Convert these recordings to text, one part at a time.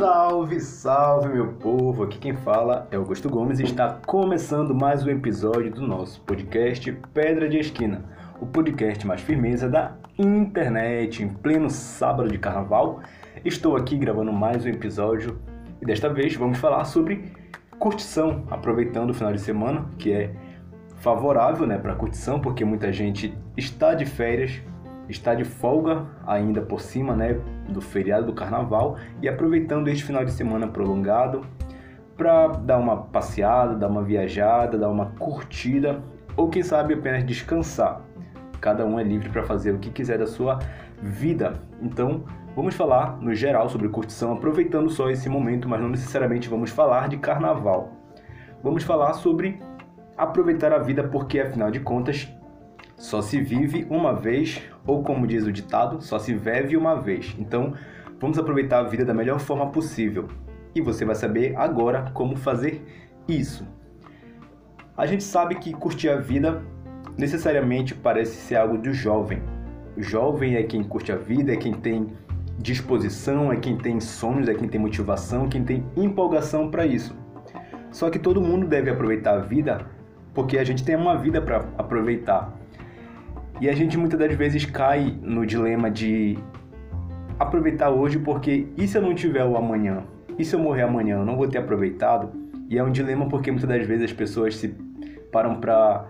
Salve, salve meu povo! Aqui quem fala é Augusto Gomes e está começando mais um episódio do nosso podcast Pedra de Esquina, o podcast mais firmeza da internet em pleno sábado de carnaval. Estou aqui gravando mais um episódio e desta vez vamos falar sobre curtição, aproveitando o final de semana, que é favorável né, para curtição, porque muita gente está de férias, está de folga ainda por cima né, do feriado do carnaval e aproveitando este final de semana prolongado para dar uma passeada, dar uma viajada, dar uma curtida ou quem sabe apenas descansar. Cada um é livre para fazer o que quiser da sua vida. Então, vamos falar no geral sobre curtição, aproveitando só esse momento, mas não necessariamente vamos falar de carnaval. Vamos falar sobre aproveitar a vida porque afinal de contas só se vive uma vez, ou como diz o ditado, só se vive uma vez. Então, vamos aproveitar a vida da melhor forma possível. E você vai saber agora como fazer isso. A gente sabe que curtir a vida necessariamente parece ser algo do jovem. O jovem é quem curte a vida, é quem tem disposição, é quem tem sonhos, é quem tem motivação, quem tem empolgação para isso. Só que todo mundo deve aproveitar a vida porque a gente tem uma vida para aproveitar. E a gente muitas das vezes cai no dilema de aproveitar hoje porque e se eu não tiver o amanhã? E se eu morrer amanhã? Eu não vou ter aproveitado? E é um dilema porque muitas das vezes as pessoas se param para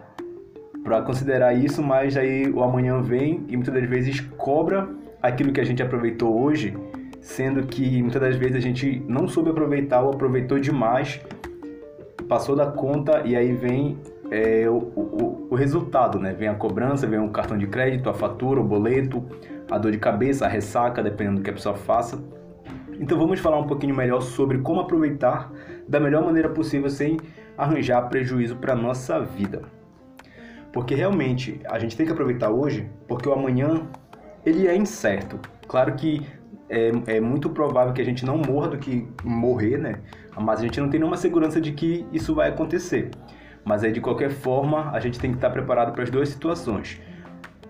para considerar isso, mas aí o amanhã vem e muitas das vezes cobra aquilo que a gente aproveitou hoje, sendo que muitas das vezes a gente não soube aproveitar ou aproveitou demais, passou da conta e aí vem é, o, o, o, resultado, né? Vem a cobrança, vem o cartão de crédito, a fatura, o boleto, a dor de cabeça, a ressaca, dependendo do que a pessoa faça. Então vamos falar um pouquinho melhor sobre como aproveitar da melhor maneira possível sem arranjar prejuízo para nossa vida. Porque realmente a gente tem que aproveitar hoje, porque o amanhã ele é incerto. Claro que é, é, muito provável que a gente não morra do que morrer, né? Mas a gente não tem nenhuma segurança de que isso vai acontecer. Mas aí, de qualquer forma, a gente tem que estar preparado para as duas situações.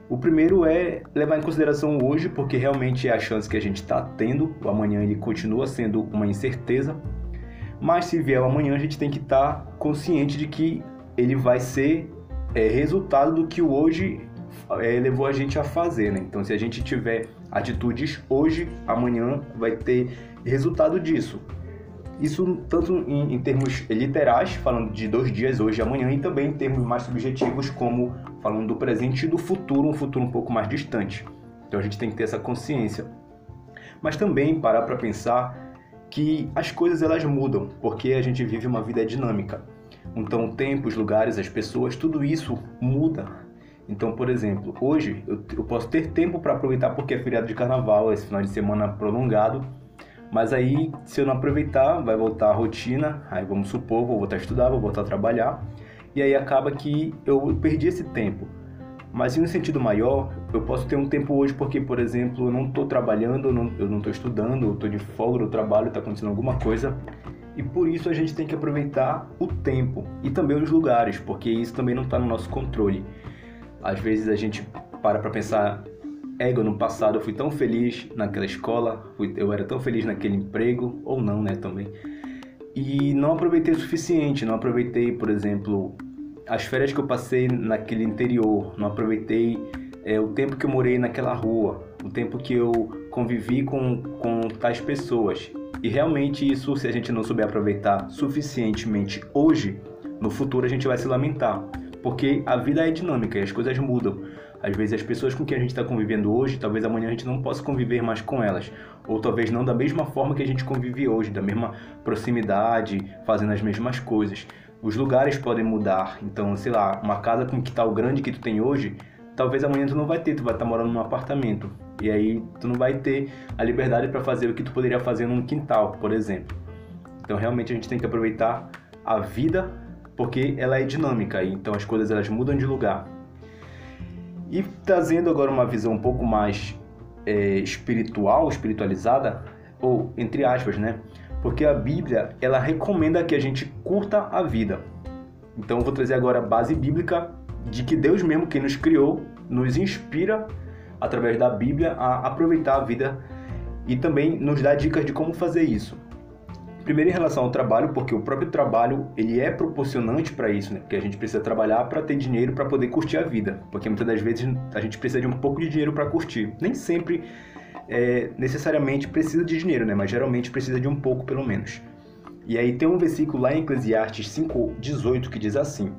O primeiro é levar em consideração hoje, porque realmente é a chance que a gente está tendo. O amanhã ele continua sendo uma incerteza. Mas se vier o amanhã, a gente tem que estar consciente de que ele vai ser é, resultado do que o hoje é, levou a gente a fazer. Né? Então, se a gente tiver atitudes hoje, amanhã vai ter resultado disso. Isso tanto em, em, termos literais, falando de dois dias, hoje e amanhã, e também em termos mais subjetivos, como falando do presente e do futuro, um futuro um pouco mais distante. Então a gente tem que ter essa consciência. Mas também parar para pensar que as coisas elas mudam, porque a gente vive uma vida dinâmica. Então, tempos, lugares, as pessoas, tudo isso muda. Então, por exemplo, hoje eu, eu posso ter tempo para aproveitar porque é feriado de carnaval, esse final de semana prolongado, mas aí, se eu não aproveitar, vai voltar a rotina. Aí vamos supor, vou voltar a estudar, vou voltar a trabalhar. E aí acaba que eu perdi esse tempo. Mas em um sentido maior, eu posso ter um tempo hoje porque, por exemplo, eu não estou trabalhando, eu não estou estudando, eu estou de folga do trabalho, está acontecendo alguma coisa. E por isso a gente tem que aproveitar o tempo e também os lugares, porque isso também não está no nosso controle. Às vezes a gente para para pensar ego no passado eu fui tão feliz naquela escola, fui, eu era tão feliz naquele emprego, ou não, né, também. E não aproveitei o suficiente, não aproveitei, por exemplo, as férias que eu passei naquele interior, não aproveitei é, o tempo que eu morei naquela rua, o tempo que eu convivi com, com tais pessoas. E realmente isso, se a gente não souber aproveitar suficientemente hoje, no futuro a gente vai se lamentar. Porque a vida é dinâmica e as coisas mudam. Às vezes as pessoas com quem a gente está convivendo hoje, talvez amanhã a gente não possa conviver mais com elas. Ou talvez não da mesma forma que a gente convive hoje, da mesma proximidade, fazendo as mesmas coisas. Os lugares podem mudar. Então, sei lá, uma casa com quintal grande que tu tem hoje, talvez amanhã tu não vai ter, tu vai estar tá morando num apartamento. E aí tu não vai ter a liberdade para fazer o que tu poderia fazer num quintal, por exemplo. Então, realmente a gente tem que aproveitar a vida porque ela é dinâmica, então as coisas elas mudam de lugar. E trazendo agora uma visão um pouco mais é, espiritual, espiritualizada, ou entre aspas, né? Porque a Bíblia ela recomenda que a gente curta a vida. Então eu vou trazer agora a base bíblica de que Deus mesmo, quem nos criou, nos inspira através da Bíblia a aproveitar a vida e também nos dá dicas de como fazer isso. Primeiro em relação ao trabalho, porque o próprio trabalho ele é proporcionante para isso, né? Porque a gente precisa trabalhar para ter dinheiro para poder curtir a vida, porque muitas das vezes a gente precisa de um pouco de dinheiro para curtir. Nem sempre é, necessariamente precisa de dinheiro, né? Mas geralmente precisa de um pouco pelo menos. E aí tem um versículo lá em Eclesiastes 5:18 que diz assim: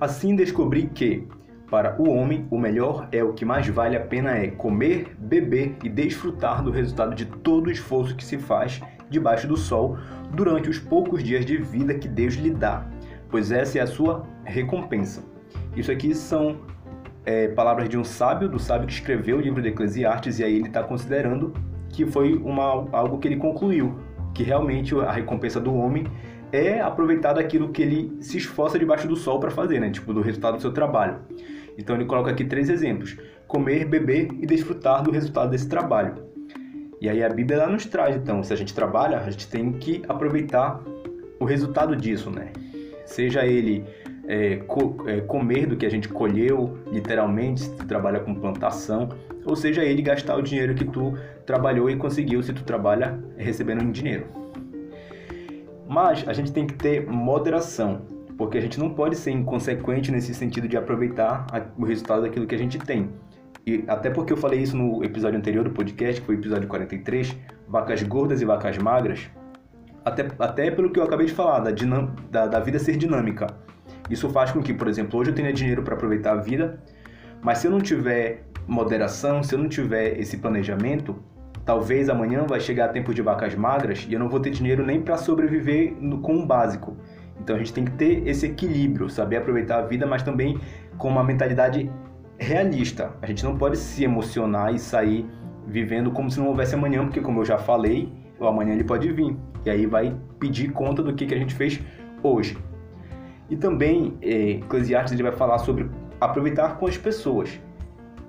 Assim descobri que para o homem, o melhor é o que mais vale a pena é comer, beber e desfrutar do resultado de todo o esforço que se faz debaixo do sol durante os poucos dias de vida que Deus lhe dá, pois essa é a sua recompensa. Isso aqui são é, palavras de um sábio, do sábio que escreveu o livro de Eclesiastes, e aí ele está considerando que foi uma, algo que ele concluiu, que realmente a recompensa do homem é aproveitar daquilo que ele se esforça debaixo do sol para fazer, né? Tipo, do resultado do seu trabalho. Então ele coloca aqui três exemplos: comer, beber e desfrutar do resultado desse trabalho. E aí a Bíblia ela nos traz, então, se a gente trabalha, a gente tem que aproveitar o resultado disso, né? Seja ele é, co é, comer do que a gente colheu, literalmente, se tu trabalha com plantação, ou seja ele gastar o dinheiro que tu trabalhou e conseguiu se tu trabalha recebendo em dinheiro. Mas a gente tem que ter moderação, porque a gente não pode ser inconsequente nesse sentido de aproveitar o resultado daquilo que a gente tem. E até porque eu falei isso no episódio anterior do podcast, que foi o episódio 43, vacas gordas e vacas magras, até, até pelo que eu acabei de falar, da, da, da vida ser dinâmica. Isso faz com que, por exemplo, hoje eu tenha dinheiro para aproveitar a vida, mas se eu não tiver moderação, se eu não tiver esse planejamento, talvez amanhã vai chegar tempo de vacas magras e eu não vou ter dinheiro nem para sobreviver no, com o básico. Então a gente tem que ter esse equilíbrio, saber aproveitar a vida, mas também com uma mentalidade realista. A gente não pode se emocionar e sair vivendo como se não houvesse amanhã, porque como eu já falei, o amanhã ele pode vir. E aí vai pedir conta do que, que a gente fez hoje. E também, eh, Eclesiastes ele vai falar sobre aproveitar com as pessoas.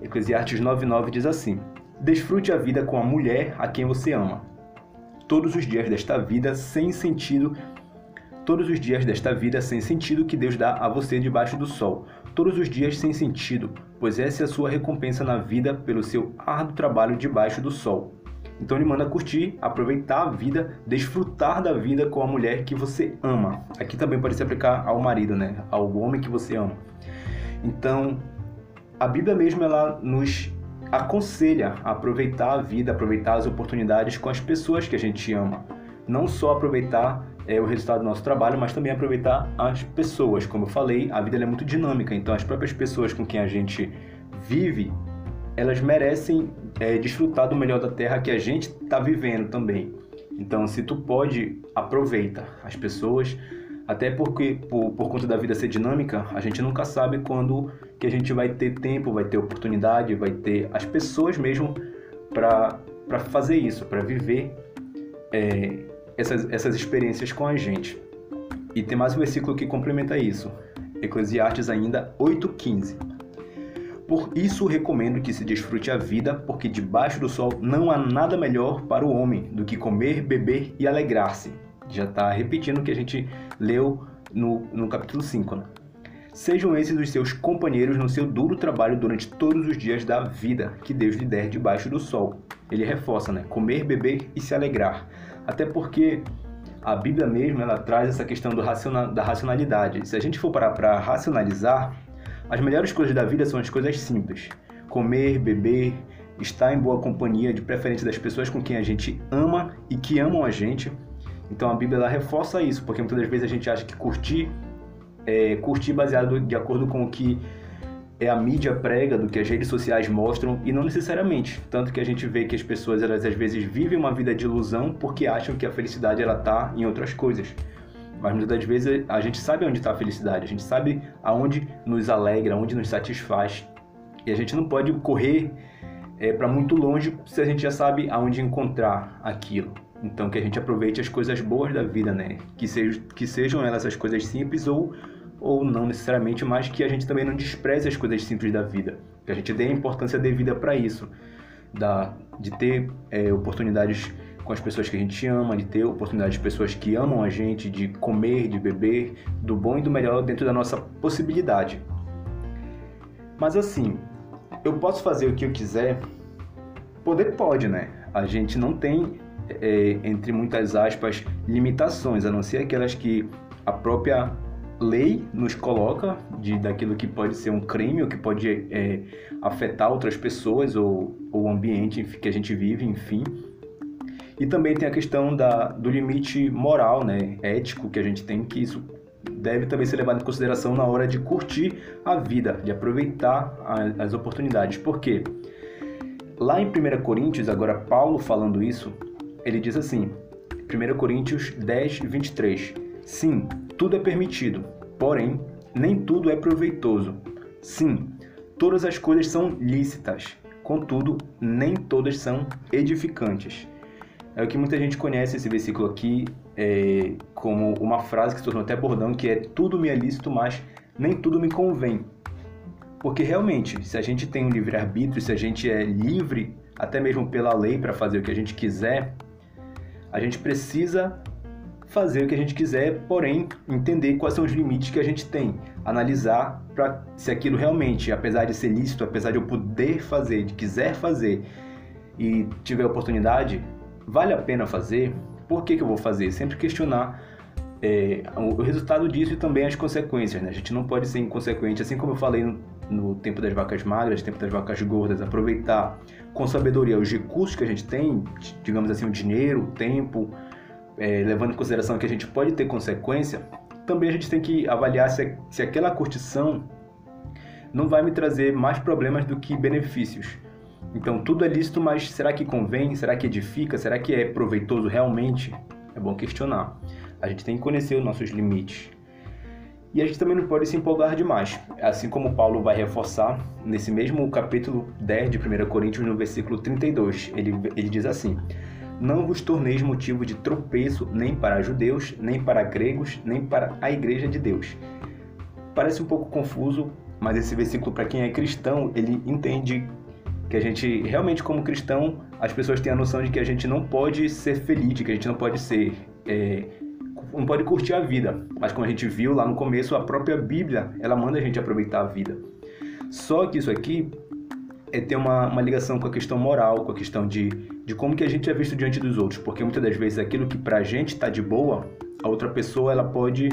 Eclesiastes 9,9 diz assim: Desfrute a vida com a mulher a quem você ama. Todos os dias desta vida sem sentido Todos os dias desta vida sem sentido que Deus dá a você debaixo do sol. Todos os dias sem sentido, pois essa é a sua recompensa na vida pelo seu árduo trabalho debaixo do sol. Então ele manda curtir, aproveitar a vida, desfrutar da vida com a mulher que você ama. Aqui também pode se aplicar ao marido, né? Ao homem que você ama. Então, a Bíblia mesmo ela nos aconselha a aproveitar a vida, aproveitar as oportunidades com as pessoas que a gente ama. Não só aproveitar é, o resultado do nosso trabalho, mas também aproveitar as pessoas. Como eu falei, a vida é muito dinâmica, então as próprias pessoas com quem a gente vive, elas merecem é, desfrutar do melhor da terra que a gente está vivendo também. Então, se tu pode, aproveita as pessoas, até porque por, por conta da vida ser dinâmica, a gente nunca sabe quando que a gente vai ter tempo, vai ter oportunidade, vai ter as pessoas mesmo para fazer isso, para viver é, essas, essas experiências com a gente. E tem mais um versículo que complementa isso. Eclesiastes ainda 8,15. Por isso recomendo que se desfrute a vida, porque debaixo do sol não há nada melhor para o homem do que comer, beber e alegrar-se. Já está repetindo o que a gente leu no, no capítulo 5. Né? Sejam esses os seus companheiros no seu duro trabalho durante todos os dias da vida que Deus lhe der debaixo do sol. Ele reforça, né? Comer, beber e se alegrar. Até porque a Bíblia mesmo ela traz essa questão raciona, da racionalidade. Se a gente for parar para racionalizar, as melhores coisas da vida são as coisas simples: comer, beber, estar em boa companhia, de preferência das pessoas com quem a gente ama e que amam a gente. Então a Bíblia ela reforça isso, porque muitas das vezes a gente acha que curtir é curtir baseado de acordo com o que é a mídia prega, do que as redes sociais mostram e não necessariamente. Tanto que a gente vê que as pessoas elas às vezes vivem uma vida de ilusão porque acham que a felicidade ela tá em outras coisas. Mas muitas das vezes a gente sabe onde está a felicidade, a gente sabe aonde nos alegra, aonde nos satisfaz. E a gente não pode correr é, para muito longe se a gente já sabe aonde encontrar aquilo. Então que a gente aproveite as coisas boas da vida, né? Que, sejam, que sejam elas as coisas simples ou ou não necessariamente, mas que a gente também não despreze as coisas simples da vida, que a gente dê a importância devida para isso, da, de ter é, oportunidades com as pessoas que a gente ama, de ter oportunidades de pessoas que amam a gente, de comer, de beber, do bom e do melhor dentro da nossa possibilidade. Mas assim, eu posso fazer o que eu quiser? Poder pode, né? A gente não tem é, entre muitas aspas, limitações, a não ser aquelas que a própria lei nos coloca de daquilo que pode ser um crime ou que pode é, afetar outras pessoas ou, ou o ambiente que a gente vive, enfim. E também tem a questão da, do limite moral, né, ético que a gente tem, que isso deve também ser levado em consideração na hora de curtir a vida, de aproveitar a, as oportunidades. Por quê? Lá em 1 Coríntios, agora Paulo falando isso, ele diz assim, 1 Coríntios 10, 23, Sim, tudo é permitido, porém, nem tudo é proveitoso. Sim, todas as coisas são lícitas, contudo, nem todas são edificantes. É o que muita gente conhece esse versículo aqui é, como uma frase que se tornou até bordão, que é tudo me é lícito, mas nem tudo me convém. Porque realmente, se a gente tem um livre-arbítrio, se a gente é livre, até mesmo pela lei, para fazer o que a gente quiser, a gente precisa fazer o que a gente quiser, porém entender quais são os limites que a gente tem, analisar para se aquilo realmente, apesar de ser lícito, apesar de eu poder fazer, de quiser fazer e tiver oportunidade, vale a pena fazer? Por que, que eu vou fazer? Sempre questionar é, o resultado disso e também as consequências. Né? A gente não pode ser inconsequente, assim como eu falei no, no tempo das vacas magras, tempo das vacas gordas, aproveitar com sabedoria os recursos que a gente tem, digamos assim, o dinheiro, o tempo, é, levando em consideração que a gente pode ter consequência, também a gente tem que avaliar se, se aquela curtição não vai me trazer mais problemas do que benefícios. Então tudo é lícito, mas será que convém? Será que edifica? Será que é proveitoso realmente? É bom questionar. A gente tem que conhecer os nossos limites. E a gente também não pode se empolgar demais. Assim como Paulo vai reforçar nesse mesmo capítulo 10 de 1 Coríntios, no versículo 32. Ele, ele diz assim: não vos torneis motivo de tropeço nem para judeus, nem para gregos, nem para a igreja de Deus. Parece um pouco confuso, mas esse versículo, para quem é cristão, ele entende que a gente, realmente, como cristão, as pessoas têm a noção de que a gente não pode ser feliz, de que a gente não pode ser. É, não pode curtir a vida. Mas como a gente viu lá no começo, a própria Bíblia, ela manda a gente aproveitar a vida. Só que isso aqui é ter uma, uma ligação com a questão moral, com a questão de, de como que a gente é visto diante dos outros, porque muitas das vezes aquilo que pra gente está de boa, a outra pessoa ela pode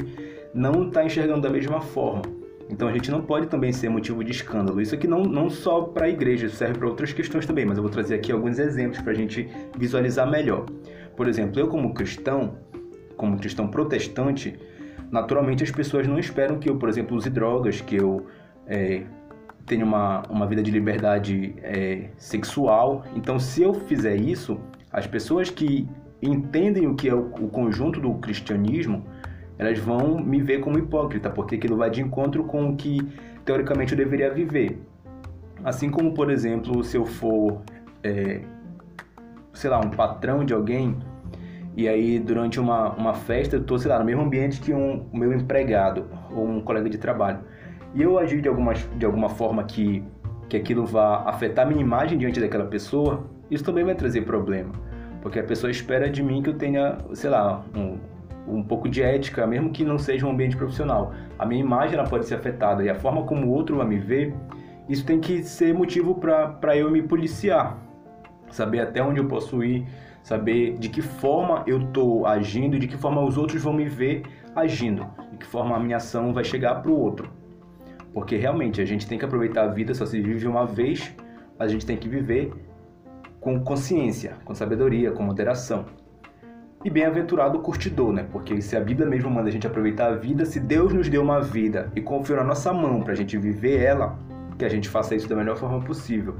não estar tá enxergando da mesma forma. Então a gente não pode também ser motivo de escândalo. Isso aqui não, não só para a igreja, isso serve para outras questões também, mas eu vou trazer aqui alguns exemplos para a gente visualizar melhor. Por exemplo, eu como cristão, como cristão protestante, naturalmente as pessoas não esperam que eu, por exemplo, use drogas, que eu é, tenho uma, uma vida de liberdade é, sexual. Então, se eu fizer isso, as pessoas que entendem o que é o, o, conjunto do cristianismo, elas vão me ver como hipócrita, porque aquilo vai de encontro com o que teoricamente eu deveria viver. Assim como, por exemplo, se eu for, é, sei lá, um patrão de alguém, e aí durante uma, uma festa eu estou, sei lá, no mesmo ambiente que um, o meu empregado ou um colega de trabalho e eu agir de alguma, de alguma forma que, que aquilo vá afetar minha imagem diante daquela pessoa, isso também vai trazer problema. Porque a pessoa espera de mim que eu tenha, sei lá, um, um pouco de ética, mesmo que não seja um ambiente profissional. A minha imagem ela pode ser afetada e a forma como o outro vai me ver, isso tem que ser motivo para eu me policiar. Saber até onde eu posso ir, saber de que forma eu estou agindo, de que forma os outros vão me ver agindo, de que forma a minha ação vai chegar para o outro. Porque realmente a gente tem que aproveitar a vida, só se vive uma vez, a gente tem que viver com consciência, com sabedoria, com moderação. E bem-aventurado o curtidor, né? Porque se a Bíblia mesmo manda a gente aproveitar a vida, se Deus nos deu uma vida e confiou na nossa mão para a gente viver ela, que a gente faça isso da melhor forma possível.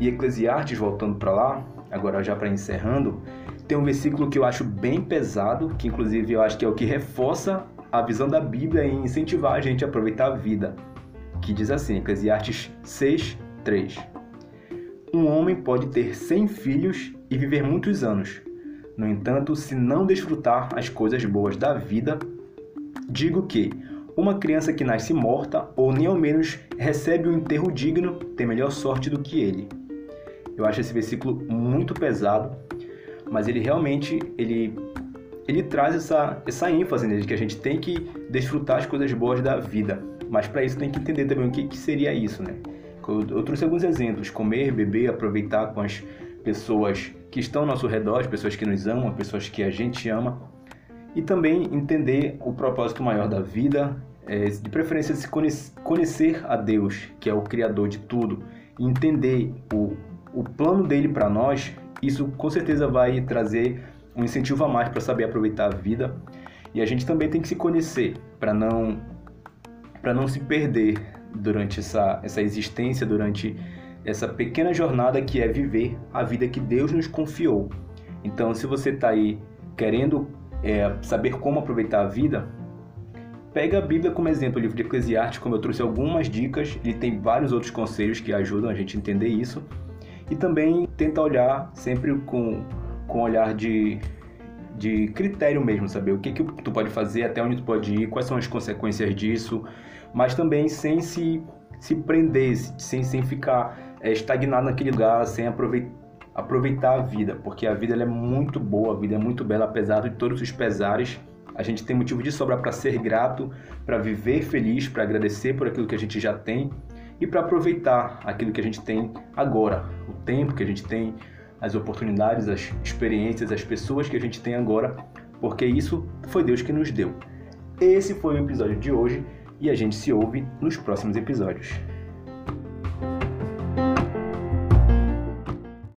E Eclesiastes, voltando para lá, agora já para encerrando, tem um versículo que eu acho bem pesado, que inclusive eu acho que é o que reforça a visão da Bíblia em incentivar a gente a aproveitar a vida que diz assim, Eclesiastes 6, 3. Um homem pode ter cem filhos e viver muitos anos. No entanto, se não desfrutar as coisas boas da vida, digo que uma criança que nasce morta ou nem ao menos recebe um enterro digno tem melhor sorte do que ele. Eu acho esse versículo muito pesado, mas ele realmente ele ele traz essa, essa ênfase né, de que a gente tem que desfrutar as coisas boas da vida. Mas para isso tem que entender também o que, que seria isso, né? Eu, eu trouxe alguns exemplos: comer, beber, aproveitar com as pessoas que estão ao nosso redor, as pessoas que nos amam, as pessoas que a gente ama, e também entender o propósito maior da vida, é, de preferência se conhecer a Deus, que é o Criador de tudo, e entender o, o plano dele para nós, isso com certeza vai trazer um incentivo a mais para saber aproveitar a vida. E a gente também tem que se conhecer para não para não se perder durante essa, essa existência, durante essa pequena jornada que é viver a vida que Deus nos confiou. Então, se você está aí querendo é, saber como aproveitar a vida, pega a Bíblia como exemplo, o livro de Eclesiastes, como eu trouxe algumas dicas, ele tem vários outros conselhos que ajudam a gente a entender isso. E também tenta olhar sempre com, com olhar de, de critério mesmo, saber o que, que tu pode fazer, até onde tu pode ir, quais são as consequências disso, mas também sem se, se prender, sem, sem ficar é, estagnado naquele lugar, sem aproveitar, aproveitar a vida, porque a vida é muito boa, a vida é muito bela, apesar de todos os pesares. A gente tem motivo de sobra para ser grato, para viver feliz, para agradecer por aquilo que a gente já tem e para aproveitar aquilo que a gente tem agora, o tempo que a gente tem, as oportunidades, as experiências, as pessoas que a gente tem agora, porque isso foi Deus que nos deu. Esse foi o episódio de hoje e a gente se ouve nos próximos episódios.